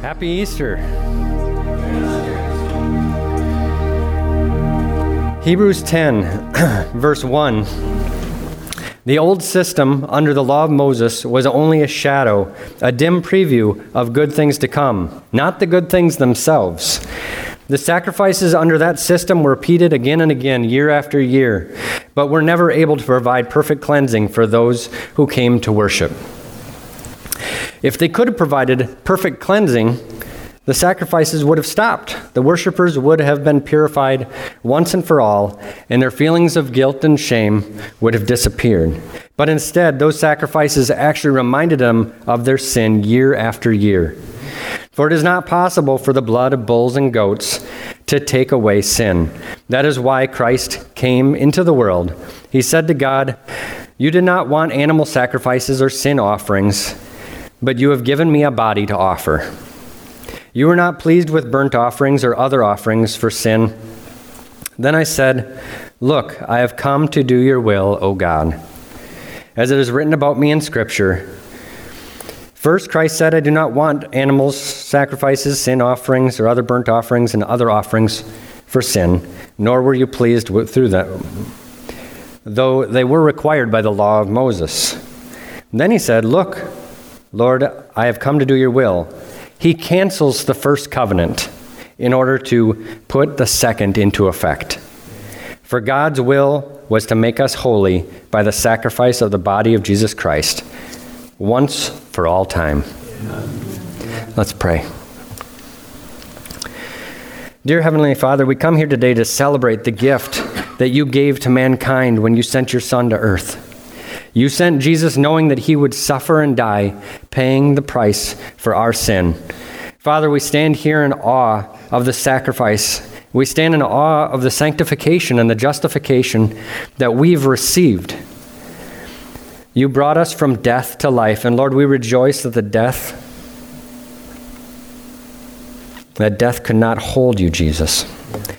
Happy Easter. Hebrews 10, verse 1. The old system under the law of Moses was only a shadow, a dim preview of good things to come, not the good things themselves. The sacrifices under that system were repeated again and again, year after year, but were never able to provide perfect cleansing for those who came to worship. If they could have provided perfect cleansing, the sacrifices would have stopped. The worshippers would have been purified once and for all, and their feelings of guilt and shame would have disappeared. But instead, those sacrifices actually reminded them of their sin year after year. For it is not possible for the blood of bulls and goats to take away sin. That is why Christ came into the world. He said to God, You did not want animal sacrifices or sin offerings but you have given me a body to offer. You were not pleased with burnt offerings or other offerings for sin. Then I said, Look, I have come to do your will, O God. As it is written about me in Scripture, First, Christ said, I do not want animals, sacrifices, sin offerings, or other burnt offerings and other offerings for sin, nor were you pleased with, through them, though they were required by the law of Moses. And then he said, Look, Lord, I have come to do your will. He cancels the first covenant in order to put the second into effect. For God's will was to make us holy by the sacrifice of the body of Jesus Christ, once for all time. Let's pray. Dear Heavenly Father, we come here today to celebrate the gift that you gave to mankind when you sent your Son to earth. You sent Jesus knowing that he would suffer and die, paying the price for our sin. Father, we stand here in awe of the sacrifice. We stand in awe of the sanctification and the justification that we've received. You brought us from death to life, and Lord, we rejoice that the death that death could not hold you, Jesus.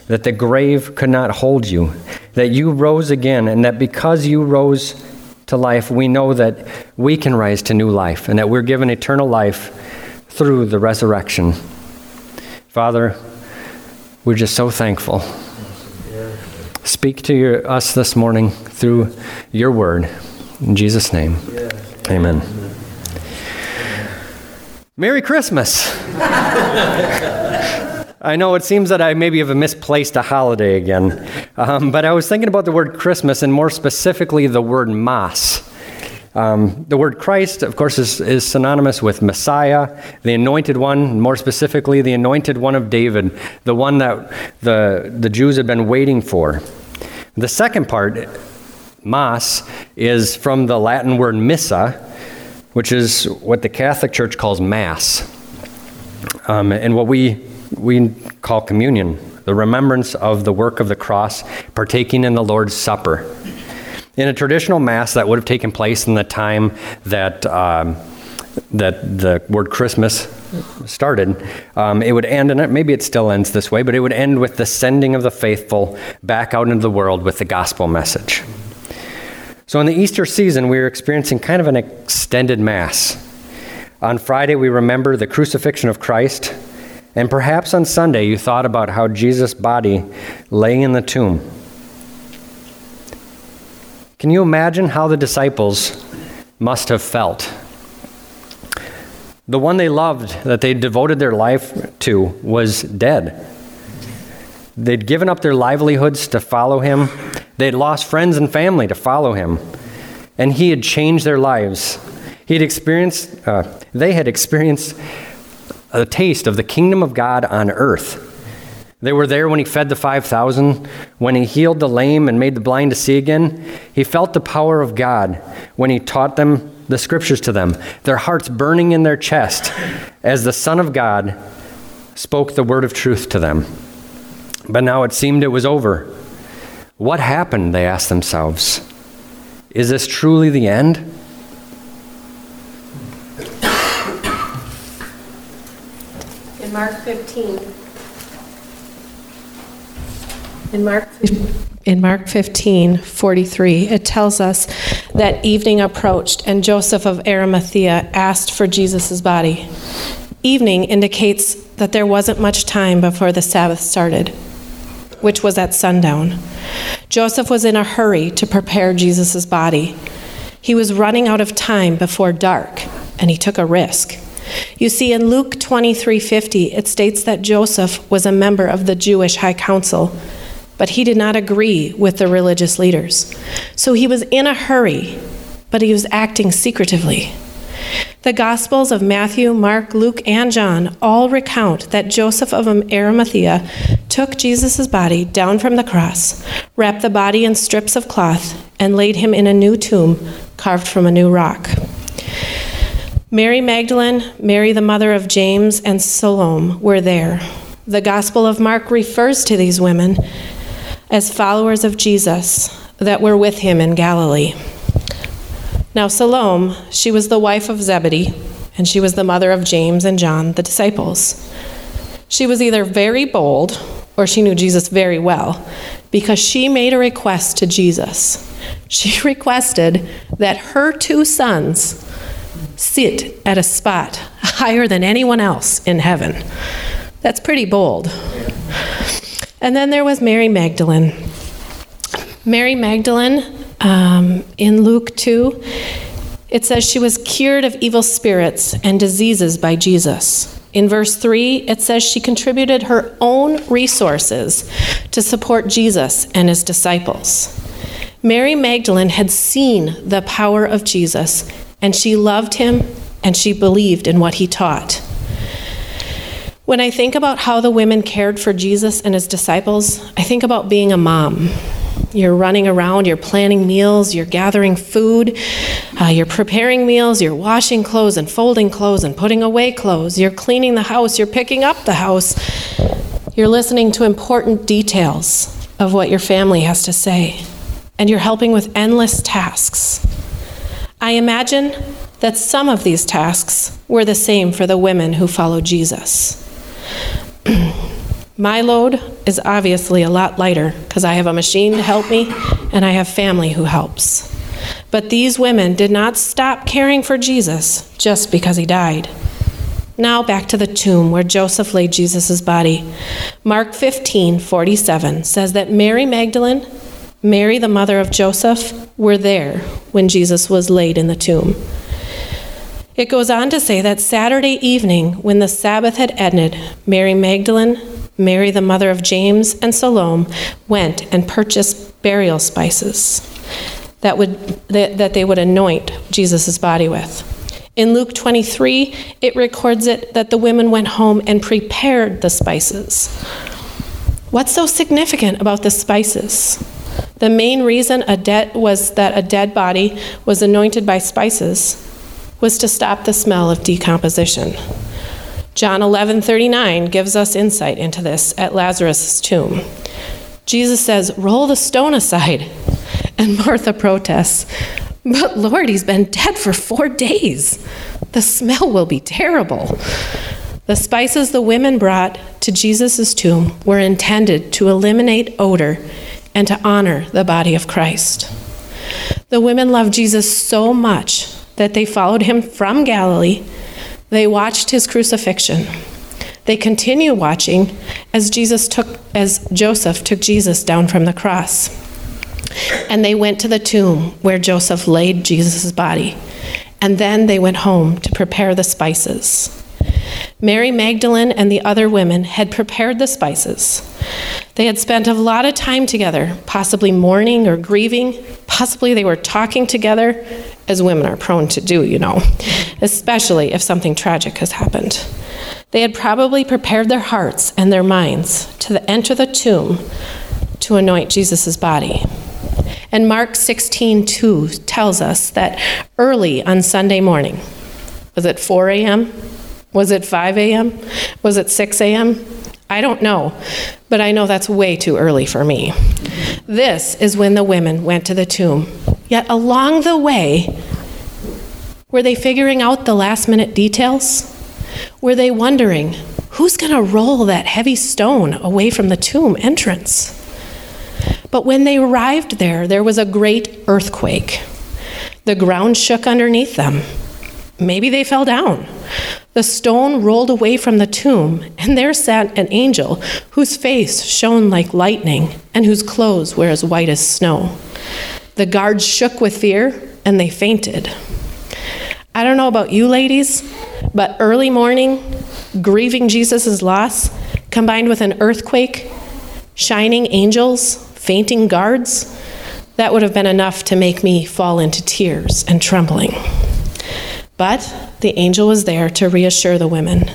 That the grave could not hold you. That you rose again, and that because you rose to life, we know that we can rise to new life and that we're given eternal life through the resurrection. Father, we're just so thankful. Speak to your, us this morning through your word. In Jesus' name, amen. Merry Christmas. I know it seems that I maybe have misplaced a holiday again, um, but I was thinking about the word Christmas and more specifically the word Mass. Um, the word Christ, of course, is, is, synonymous with Messiah, the anointed one, more specifically, the anointed one of David, the one that the, the Jews had been waiting for. The second part, Mass, is from the Latin word missa, which is what the Catholic Church calls Mass. Um, and what we we call communion, the remembrance of the work of the cross, partaking in the Lord's Supper. In a traditional Mass that would have taken place in the time that, um, that the word Christmas started, um, it would end, and maybe it still ends this way, but it would end with the sending of the faithful back out into the world with the gospel message. So in the Easter season, we are experiencing kind of an extended Mass. On Friday, we remember the crucifixion of Christ and perhaps on Sunday you thought about how Jesus' body lay in the tomb. Can you imagine how the disciples must have felt? The one they loved, that they devoted their life to, was dead. They'd given up their livelihoods to follow him. They'd lost friends and family to follow him. And he had changed their lives. He had experienced, uh, they had experienced a taste of the kingdom of God on earth. They were there when he fed the 5,000, when he healed the lame and made the blind to see again. He felt the power of God when he taught them the scriptures to them, their hearts burning in their chest as the Son of God spoke the word of truth to them. But now it seemed it was over. What happened? They asked themselves. Is this truly the end? In Mark 15. In Mark, in Mark 15, 43, it tells us that evening approached and Joseph of Arimathea asked for Jesus' body. Evening indicates that there wasn't much time before the Sabbath started, which was at sundown. Joseph was in a hurry to prepare Jesus' body. He was running out of time before dark, and he took a risk. You see, in Luke 23:50, it states that Joseph was a member of the Jewish High Council, but he did not agree with the religious leaders. So he was in a hurry, but he was acting secretively. The Gospels of Matthew, Mark, Luke, and John all recount that Joseph of Arimathea took Jesus' body down from the cross, wrapped the body in strips of cloth, and laid him in a new tomb carved from a new rock. Mary Magdalene, Mary the mother of James, and Salome were there. The Gospel of Mark refers to these women as followers of Jesus that were with him in Galilee. Now, Salome, she was the wife of Zebedee, and she was the mother of James and John, the disciples. She was either very bold or she knew Jesus very well because she made a request to Jesus. She requested that her two sons sit at a spot higher than anyone else in heaven. That's pretty bold. And then there was Mary Magdalene. Mary Magdalene, um, in Luke 2, it says she was cured of evil spirits and diseases by Jesus. In verse 3, it says she contributed her own resources to support Jesus and his disciples. Mary Magdalene had seen the power of Jesus and she loved him and she believed in what he taught. When I think about how the women cared for Jesus and his disciples, I think about being a mom. You're running around, you're planning meals, you're gathering food, uh, you're preparing meals, you're washing clothes and folding clothes and putting away clothes, you're cleaning the house, you're picking up the house, you're listening to important details of what your family has to say, and you're helping with endless tasks. I imagine that some of these tasks were the same for the women who followed Jesus. My load is obviously a lot lighter because I have a machine to help me and I have family who helps. But these women did not stop caring for Jesus just because he died. Now back to the tomb where Joseph laid Jesus' body. Mark 15, 47 says that Mary Magdalene Mary, the mother of Joseph, were there when Jesus was laid in the tomb. It goes on to say that Saturday evening, when the Sabbath had ended, Mary Magdalene, Mary, the mother of James, and Salome went and purchased burial spices that, would, that, that they would anoint Jesus' body with. In Luke 23, it records it that the women went home and prepared the spices. What's so significant about the spices? The main reason a dead was that a dead body was anointed by spices was to stop the smell of decomposition. John 11:39 gives us insight into this at Lazarus' tomb. Jesus says, "Roll the stone aside." And Martha protests, "But Lord, he's been dead for 4 days. The smell will be terrible." The spices the women brought to Jesus' tomb were intended to eliminate odor and to honor the body of Christ. The women loved Jesus so much that they followed him from Galilee. They watched his crucifixion. They continue watching as Jesus took as Joseph took Jesus down from the cross. And they went to the tomb where Joseph laid Jesus' body. And then they went home to prepare the spices. Mary Magdalene and the other women had prepared the spices. They had spent a lot of time together, possibly mourning or grieving. Possibly they were talking together, as women are prone to do, you know, especially if something tragic has happened. They had probably prepared their hearts and their minds to enter the tomb to anoint Jesus' body. And Mark 16:2 tells us that early on Sunday morning, was it 4 a.m.? Was it 5 a.m.? Was it 6 a.m.? I don't know, but I know that's way too early for me. This is when the women went to the tomb. Yet along the way, were they figuring out the last minute details? Were they wondering, who's going to roll that heavy stone away from the tomb entrance? But when they arrived there, there was a great earthquake. The ground shook underneath them. Maybe they fell down. The stone rolled away from the tomb, and there sat an angel whose face shone like lightning and whose clothes were as white as snow. The guards shook with fear and they fainted. I don't know about you ladies, but early morning, grieving Jesus' loss, combined with an earthquake, shining angels, fainting guards, that would have been enough to make me fall into tears and trembling. But the angel was there to reassure the women.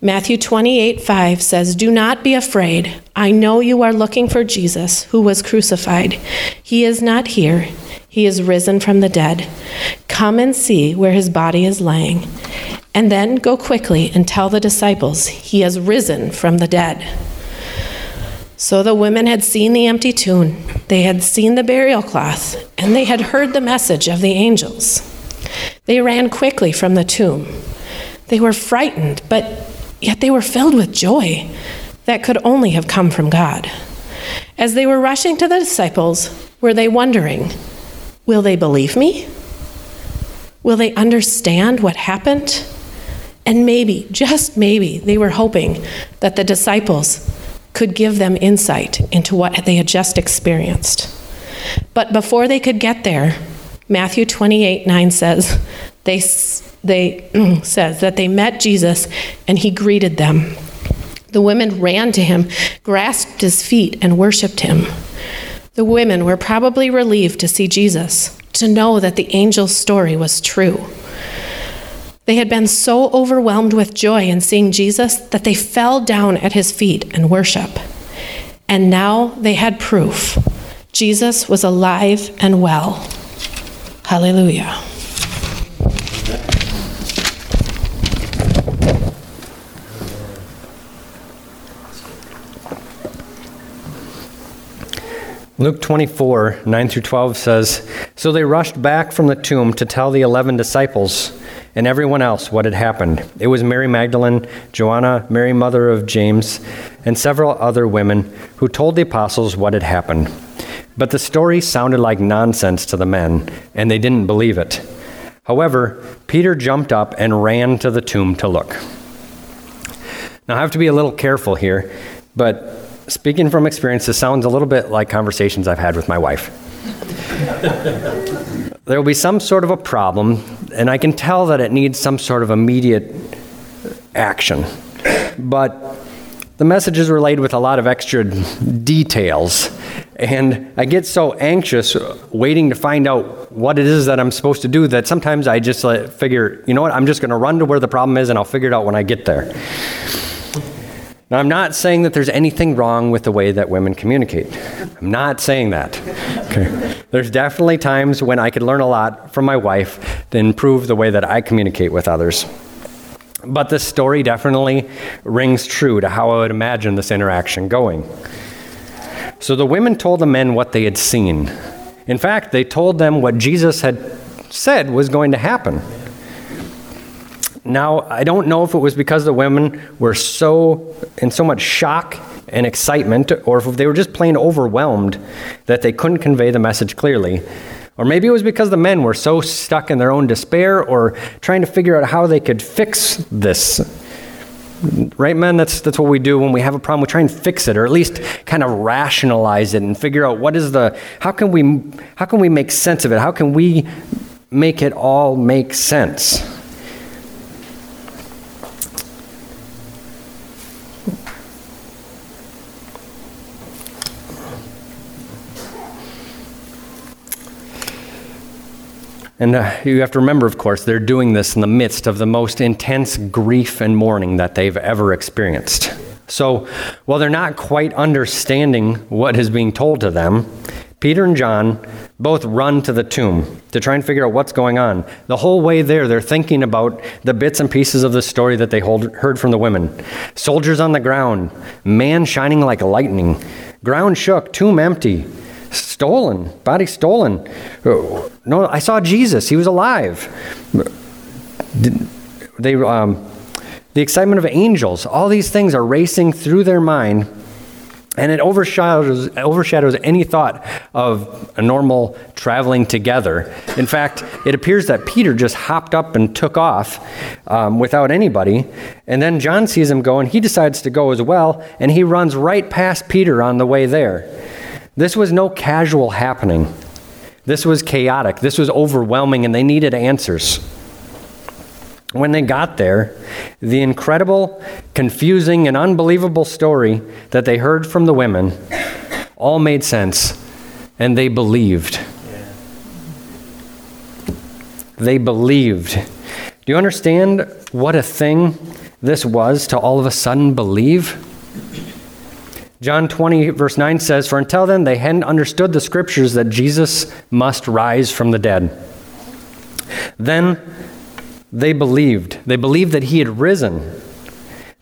Matthew 28 5 says, Do not be afraid. I know you are looking for Jesus, who was crucified. He is not here, he is risen from the dead. Come and see where his body is lying. And then go quickly and tell the disciples, He has risen from the dead. So the women had seen the empty tomb, they had seen the burial cloth, and they had heard the message of the angels. They ran quickly from the tomb. They were frightened, but yet they were filled with joy that could only have come from God. As they were rushing to the disciples, were they wondering, Will they believe me? Will they understand what happened? And maybe, just maybe, they were hoping that the disciples could give them insight into what they had just experienced. But before they could get there, Matthew 28 9 says, they, they mm, says that they met Jesus and he greeted them. The women ran to him, grasped his feet, and worshiped him. The women were probably relieved to see Jesus, to know that the angel's story was true. They had been so overwhelmed with joy in seeing Jesus that they fell down at his feet and worship. And now they had proof Jesus was alive and well. Hallelujah. Luke 24, 9 through 12 says So they rushed back from the tomb to tell the eleven disciples and everyone else what had happened. It was Mary Magdalene, Joanna, Mary, mother of James, and several other women who told the apostles what had happened. But the story sounded like nonsense to the men, and they didn't believe it. However, Peter jumped up and ran to the tomb to look. Now, I have to be a little careful here, but speaking from experience, this sounds a little bit like conversations I've had with my wife. there will be some sort of a problem, and I can tell that it needs some sort of immediate action. But the message is relayed with a lot of extra details. And I get so anxious waiting to find out what it is that I'm supposed to do that sometimes I just figure, you know what, I'm just going to run to where the problem is and I'll figure it out when I get there. Now, I'm not saying that there's anything wrong with the way that women communicate. I'm not saying that. Okay. There's definitely times when I could learn a lot from my wife to improve the way that I communicate with others. But this story definitely rings true to how I would imagine this interaction going. So the women told the men what they had seen. In fact, they told them what Jesus had said was going to happen. Now, I don't know if it was because the women were so in so much shock and excitement, or if they were just plain overwhelmed that they couldn't convey the message clearly. Or maybe it was because the men were so stuck in their own despair or trying to figure out how they could fix this. Right, men? That's, that's what we do when we have a problem. We try and fix it, or at least kind of rationalize it and figure out what is the, how can we, how can we make sense of it? How can we make it all make sense? And uh, you have to remember, of course, they're doing this in the midst of the most intense grief and mourning that they've ever experienced. So, while they're not quite understanding what is being told to them, Peter and John both run to the tomb to try and figure out what's going on. The whole way there, they're thinking about the bits and pieces of the story that they hold, heard from the women. Soldiers on the ground, man shining like lightning, ground shook, tomb empty stolen, body stolen. No, I saw Jesus. He was alive. They, um, the excitement of angels, all these things are racing through their mind And it overshadows, overshadows any thought of a normal traveling together. In fact, it appears that Peter just hopped up and took off um, without anybody. And then John sees him go, and he decides to go as well, and he runs right past Peter on the way there. This was no casual happening. This was chaotic. This was overwhelming, and they needed answers. When they got there, the incredible, confusing, and unbelievable story that they heard from the women all made sense, and they believed. They believed. Do you understand what a thing this was to all of a sudden believe? John 20, verse 9 says, For until then they hadn't understood the scriptures that Jesus must rise from the dead. Then they believed. They believed that he had risen.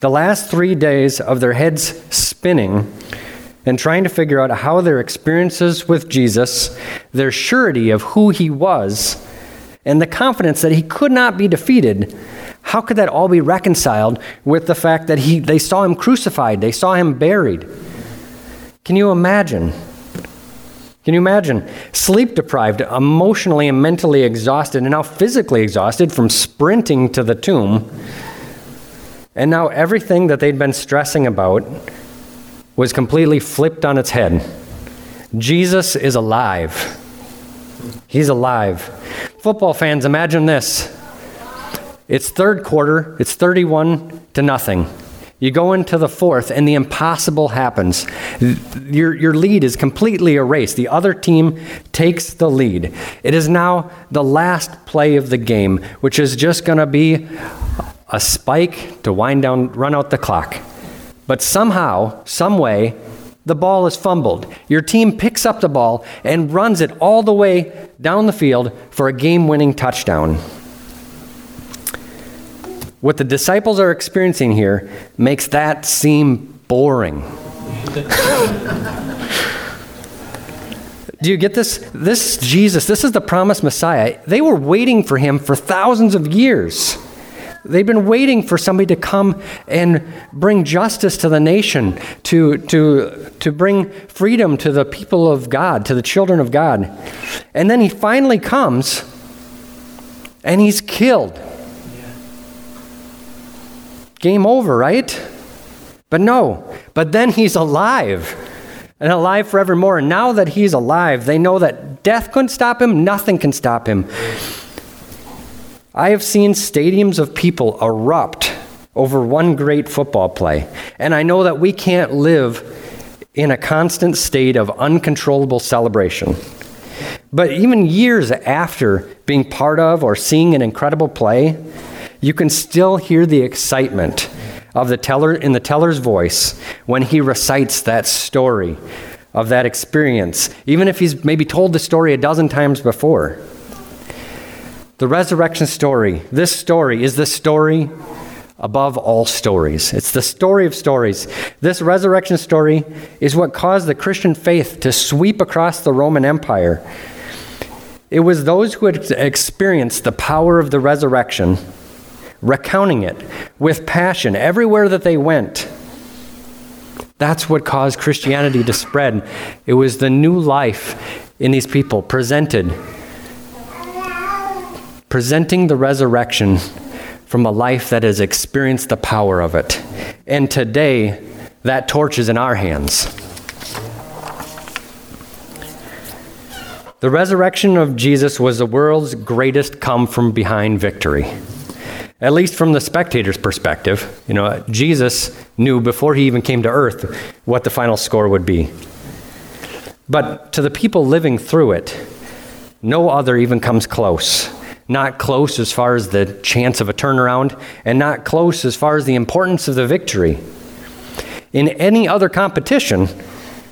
The last three days of their heads spinning and trying to figure out how their experiences with Jesus, their surety of who he was, and the confidence that he could not be defeated, how could that all be reconciled with the fact that he, they saw him crucified, they saw him buried? Can you imagine? Can you imagine? Sleep deprived, emotionally and mentally exhausted, and now physically exhausted from sprinting to the tomb. And now everything that they'd been stressing about was completely flipped on its head. Jesus is alive. He's alive. Football fans, imagine this. It's third quarter, it's 31 to nothing. You go into the fourth, and the impossible happens. Your, your lead is completely erased. The other team takes the lead. It is now the last play of the game, which is just going to be a spike to wind down, run out the clock. But somehow, some way, the ball is fumbled. Your team picks up the ball and runs it all the way down the field for a game winning touchdown. What the disciples are experiencing here makes that seem boring. Do you get this? This Jesus, this is the promised Messiah. They were waiting for him for thousands of years. They've been waiting for somebody to come and bring justice to the nation, to, to, to bring freedom to the people of God, to the children of God. And then he finally comes and he's killed. Game over, right? But no. But then he's alive and alive forevermore. And now that he's alive, they know that death couldn't stop him, nothing can stop him. I have seen stadiums of people erupt over one great football play. And I know that we can't live in a constant state of uncontrollable celebration. But even years after being part of or seeing an incredible play, you can still hear the excitement of the teller in the teller's voice when he recites that story of that experience, even if he's maybe told the story a dozen times before. The resurrection story, this story is the story above all stories. It's the story of stories. This resurrection story is what caused the Christian faith to sweep across the Roman Empire. It was those who had experienced the power of the resurrection recounting it with passion everywhere that they went. That's what caused Christianity to spread. It was the new life in these people presented, presenting the resurrection from a life that has experienced the power of it. And today, that torch is in our hands. The resurrection of Jesus was the world's greatest come from behind victory at least from the spectator's perspective. You know, Jesus knew before he even came to earth what the final score would be. But to the people living through it, no other even comes close. Not close as far as the chance of a turnaround, and not close as far as the importance of the victory. In any other competition,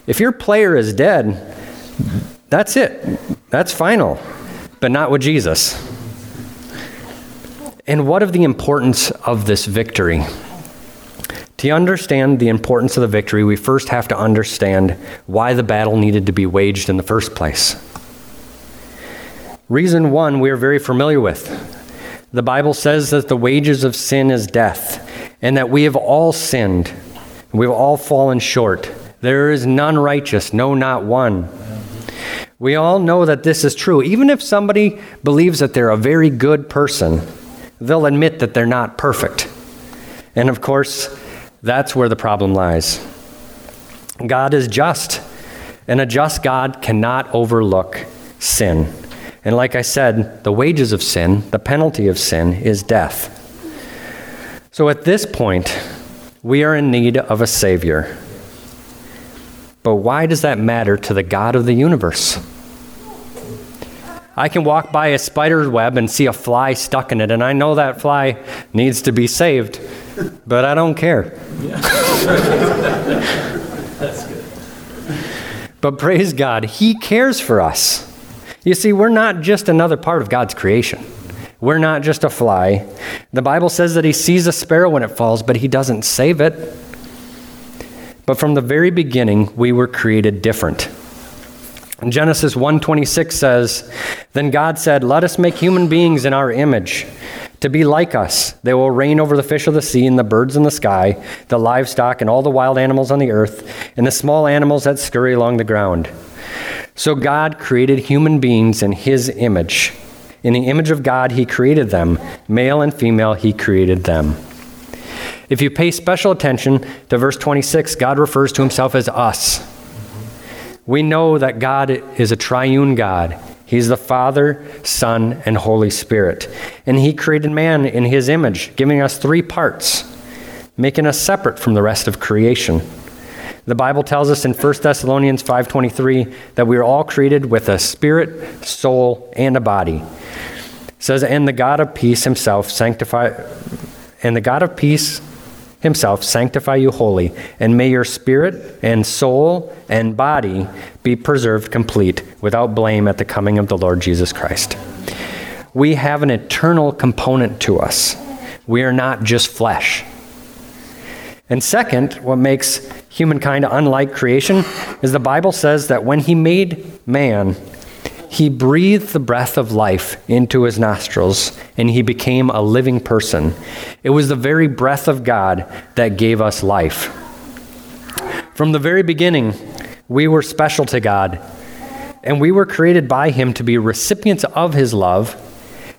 if your player is dead, that's it. That's final. But not with Jesus. And what of the importance of this victory? To understand the importance of the victory, we first have to understand why the battle needed to be waged in the first place. Reason one we are very familiar with. The Bible says that the wages of sin is death, and that we have all sinned. We've all fallen short There is none righteous, no, not one. We all know that this is true. Even if somebody believes that they're a very good person, they'll admit that they're not perfect. And of course, that's where the problem lies. God is just, and a just God cannot overlook sin. And like I said, the wages of sin, the penalty of sin, is death. So at this point, we are in need of a Savior. But why does that matter to the God of the universe? I can walk by a spider's web and see a fly stuck in it, and I know that fly needs to be saved, but I don't care. That's good. But praise God, He cares for us. You see, we're not just another part of God's creation. We're not just a fly. The Bible says that He sees a sparrow when it falls, but He doesn't save it. But from the very beginning, we were created different. Genesis 1:26 says, "Then God said, "Let us make human beings in our image, to be like us. They will reign over the fish of the sea and the birds in the sky, the livestock and all the wild animals on the earth, and the small animals that scurry along the ground." So God created human beings in his image. In the image of God he created them, male and female he created them. If you pay special attention to verse 26, God refers to himself as us. We know that God is a triune God. He's the Father, Son, and Holy Spirit. And He created man in His image, giving us three parts, making us separate from the rest of creation. The Bible tells us in 1 Thessalonians 5:23 that we are all created with a spirit, soul, and a body. It says, "And the God of peace himself sanctify and the God of peace himself sanctify you wholly, and may your spirit and soul and body be preserved complete without blame at the coming of the Lord Jesus Christ. We have an eternal component to us. We are not just flesh. And second, what makes humankind unlike creation is the Bible says that when he made man, he breathed the breath of life into his nostrils, and he became a living person. It was the very breath of God that gave us life. From the very beginning, we were special to God, and we were created by him to be recipients of his love,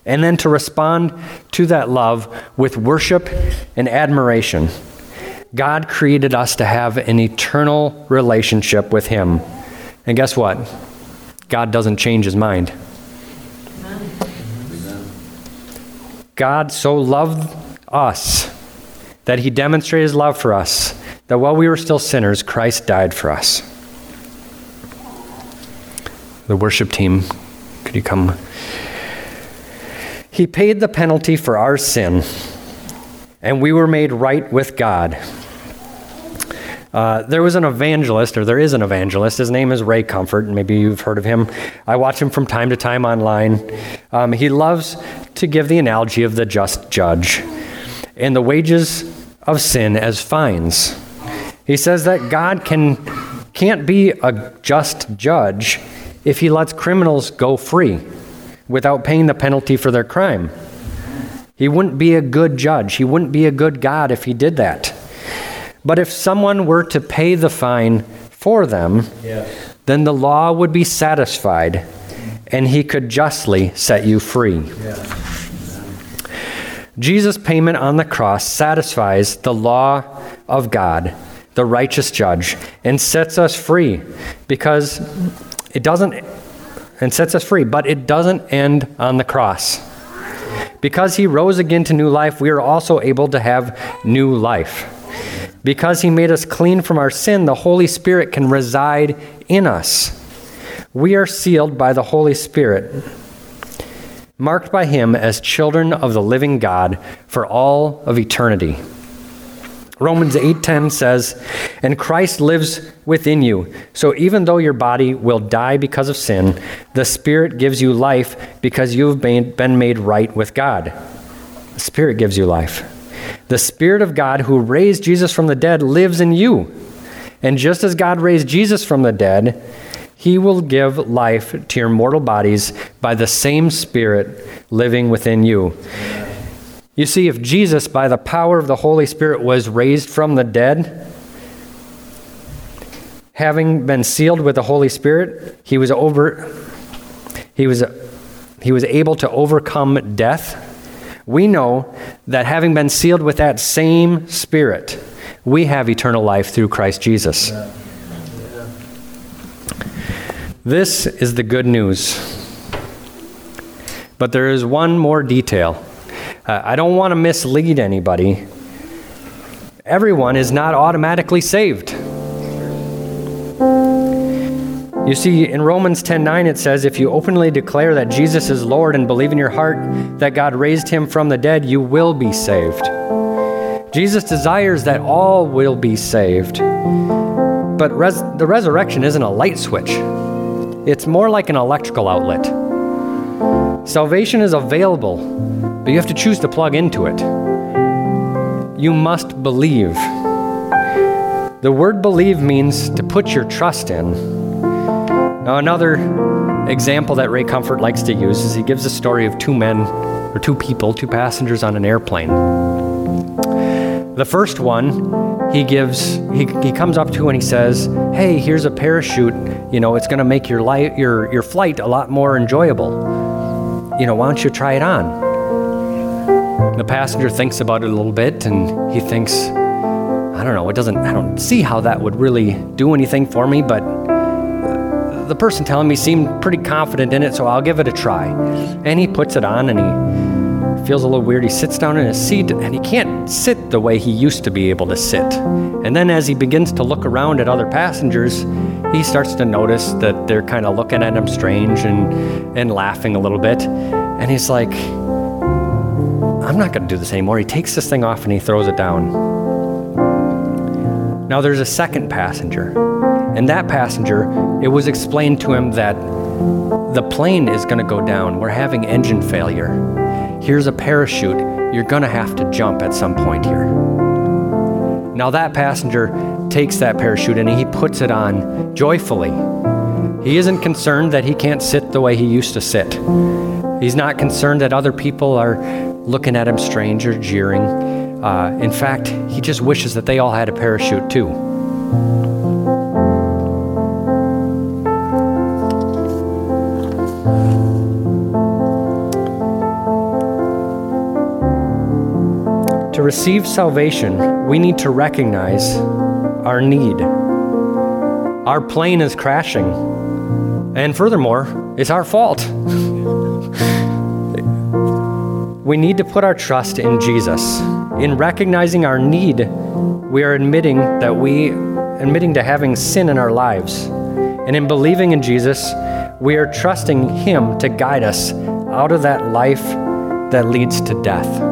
and then to respond to that love with worship and admiration. God created us to have an eternal relationship with him. And guess what? God doesn't change his mind. God so loved us that he demonstrated his love for us, that while we were still sinners, Christ died for us. The worship team, could you come? He paid the penalty for our sin, and we were made right with God. Uh, there was an evangelist, or there is an evangelist. His name is Ray Comfort, and maybe you've heard of him. I watch him from time to time online. Um, he loves to give the analogy of the just judge and the wages of sin as fines. He says that God can, can't be a just judge if he lets criminals go free without paying the penalty for their crime. He wouldn't be a good judge. He wouldn't be a good God if he did that. But if someone were to pay the fine for them, yes. then the law would be satisfied and he could justly set you free. Jesus' payment on the cross satisfies the law of God, the righteous judge, and sets us free because it doesn't, and sets us free, but it doesn't end on the cross. Because he rose again to new life, we are also able to have new life. Because he made us clean from our sin, the Holy Spirit can reside in us. We are sealed by the Holy Spirit, marked by him as children of the living God for all of eternity. Romans 8:10 says, "And Christ lives within you. So even though your body will die because of sin, the Spirit gives you life because you've been made right with God." The Spirit gives you life. The Spirit of God who raised Jesus from the dead lives in you. And just as God raised Jesus from the dead, he will give life to your mortal bodies by the same Spirit living within you. You see, if Jesus, by the power of the Holy Spirit, was raised from the dead, having been sealed with the Holy Spirit, he was over he was he was able to overcome death. We know that having been sealed with that same spirit, we have eternal life through Christ Jesus. This is the good news. But there is one more detail. Uh, I don't want to mislead anybody. Everyone is not automatically saved. You see, in Romans 10:9 it says, "If you openly declare that Jesus is Lord and believe in your heart that God raised him from the dead, you will be saved." Jesus desires that all will be saved. But res- the resurrection isn't a light switch. It's more like an electrical outlet. Salvation is available, but you have to choose to plug into it. You must believe. The word believe means to put your trust in. Now, another example that Ray Comfort likes to use is he gives a story of two men, or two people, two passengers on an airplane. The first one, he gives, he, he comes up to and he says, "Hey, here's a parachute. You know, it's going to make your life, your your flight a lot more enjoyable. You know, why don't you try it on?" The passenger thinks about it a little bit and he thinks, "I don't know. It doesn't. I don't see how that would really do anything for me, but." The person telling me seemed pretty confident in it, so I'll give it a try. And he puts it on and he feels a little weird. He sits down in his seat and he can't sit the way he used to be able to sit. And then as he begins to look around at other passengers, he starts to notice that they're kind of looking at him strange and, and laughing a little bit. And he's like, I'm not going to do this anymore. He takes this thing off and he throws it down. Now there's a second passenger and that passenger, it was explained to him that the plane is going to go down. We're having engine failure. Here's a parachute. You're going to have to jump at some point here. Now, that passenger takes that parachute and he puts it on joyfully. He isn't concerned that he can't sit the way he used to sit. He's not concerned that other people are looking at him strange or jeering. Uh, in fact, he just wishes that they all had a parachute too. Receive salvation, we need to recognize our need. Our plane is crashing. And furthermore, it's our fault. we need to put our trust in Jesus. In recognizing our need, we are admitting that we admitting to having sin in our lives. And in believing in Jesus, we are trusting him to guide us out of that life that leads to death.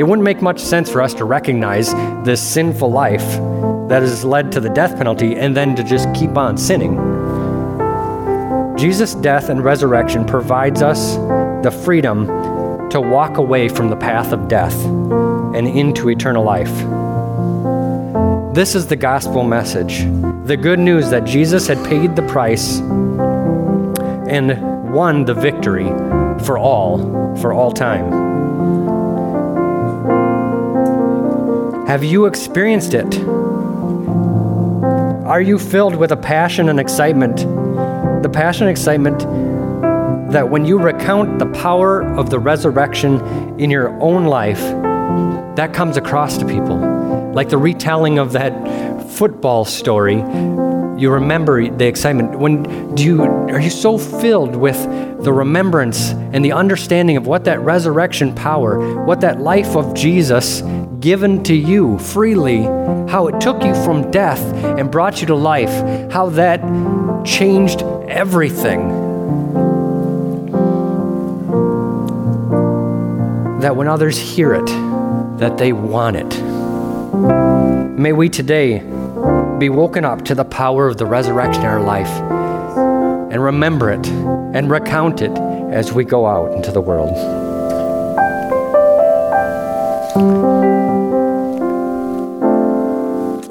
It wouldn't make much sense for us to recognize this sinful life that has led to the death penalty and then to just keep on sinning. Jesus' death and resurrection provides us the freedom to walk away from the path of death and into eternal life. This is the gospel message the good news that Jesus had paid the price and won the victory for all, for all time. Have you experienced it? Are you filled with a passion and excitement? The passion and excitement that when you recount the power of the resurrection in your own life, that comes across to people. Like the retelling of that football story, you remember the excitement. When do you are you so filled with the remembrance and the understanding of what that resurrection power, what that life of Jesus given to you freely, how it took you from death and brought you to life, how that changed everything. That when others hear it, that they want it. May we today be woken up to the power of the resurrection in our life and remember it and recount it as we go out into the world.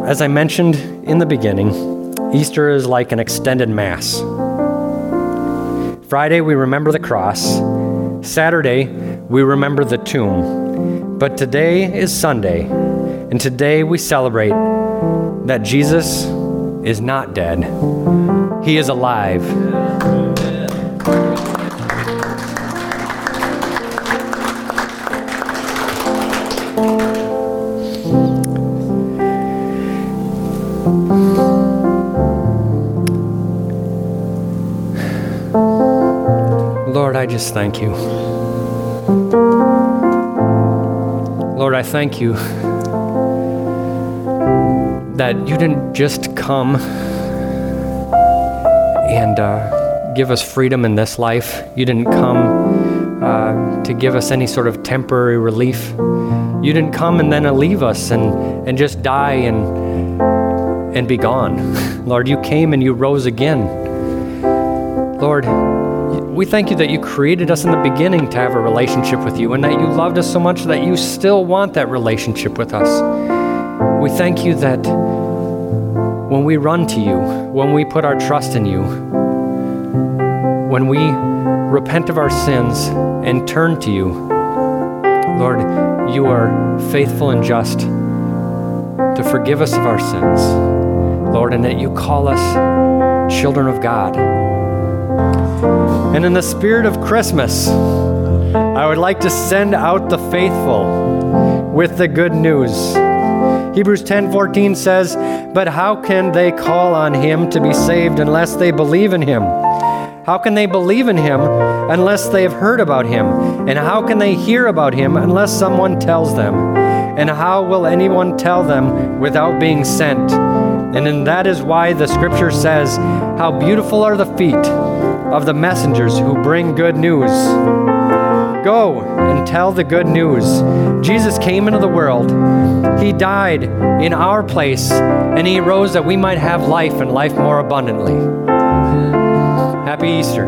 As I mentioned in the beginning, Easter is like an extended Mass. Friday, we remember the cross. Saturday, we remember the tomb. But today is Sunday, and today we celebrate that Jesus is not dead, he is alive. Lord, I just thank you. Lord, I thank you that you didn't just come and uh, give us freedom in this life. You didn't come uh, to give us any sort of temporary relief. You didn't come and then leave us and, and just die and, and be gone. Lord, you came and you rose again. Lord, we thank you that you created us in the beginning to have a relationship with you and that you loved us so much that you still want that relationship with us. We thank you that when we run to you, when we put our trust in you, when we repent of our sins and turn to you, Lord, you are faithful and just to forgive us of our sins, Lord, and that you call us children of God. And in the spirit of Christmas, I would like to send out the faithful with the good news. Hebrews 10:14 says, "But how can they call on him to be saved unless they believe in him? How can they believe in him unless they have heard about him? And how can they hear about him unless someone tells them? And how will anyone tell them without being sent?" And then that is why the scripture says, "How beautiful are the feet of the messengers who bring good news. Go and tell the good news. Jesus came into the world. He died in our place, and He rose that we might have life and life more abundantly. Happy Easter.